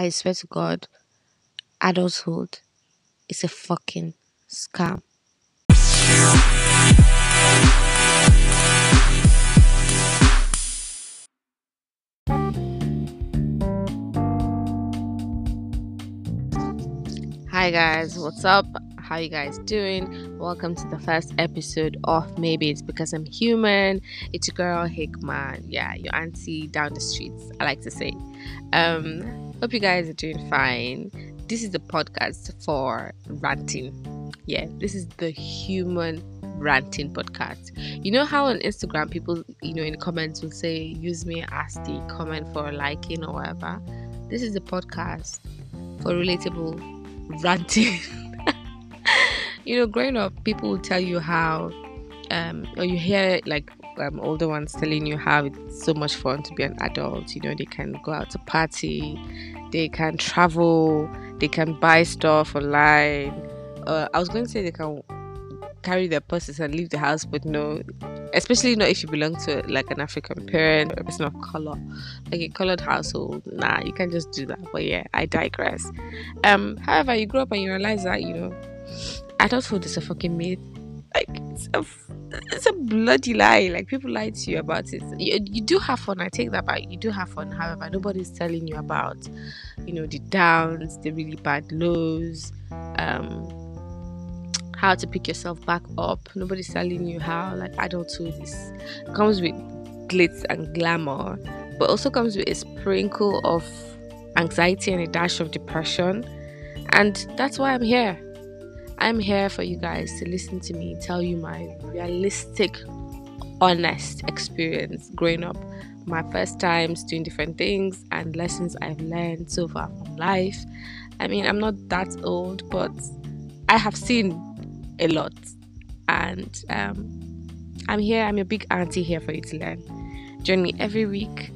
I swear to God, adulthood is a fucking scam. Hi guys, what's up? How you guys doing? Welcome to the first episode of Maybe It's Because I'm Human. It's your girl Hickman. Yeah, your auntie down the streets, I like to say. Um, hope you guys are doing fine. This is the podcast for ranting. Yeah, this is the human ranting podcast. You know how on Instagram people, you know, in the comments will say, use me as the comment for liking or whatever. This is the podcast for relatable ranting. you know, growing up, people will tell you how, um, or you hear like um, older ones telling you how it's so much fun to be an adult. You know, they can go out to party, they can travel, they can buy stuff online. Uh, I was going to say they can carry their purses and leave the house, but no, especially not if you belong to like an African parent or a person of color, like a colored household. Nah, you can't just do that. But yeah, I digress. Um, however, you grow up and you realize that you know, adulthood is a fucking myth. Like it's a, it's a bloody lie. Like people lie to you about it. You, you do have fun. I take that back. You do have fun. However, nobody's telling you about, you know, the downs, the really bad lows. Um, how to pick yourself back up. Nobody's telling you how like adulthood is comes with glitz and glamour, but also comes with a sprinkle of anxiety and a dash of depression. And that's why I'm here. I'm here for you guys to listen to me tell you my realistic, honest experience growing up, my first times doing different things, and lessons I've learned so far from life. I mean, I'm not that old, but I have seen a lot. And um, I'm here, I'm your big auntie here for you to learn. Join me every week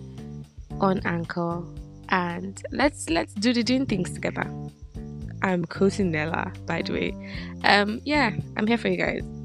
on Anchor and let's let's do the doing things together. I'm Cosinella, by the way. Um, yeah, I'm here for you guys.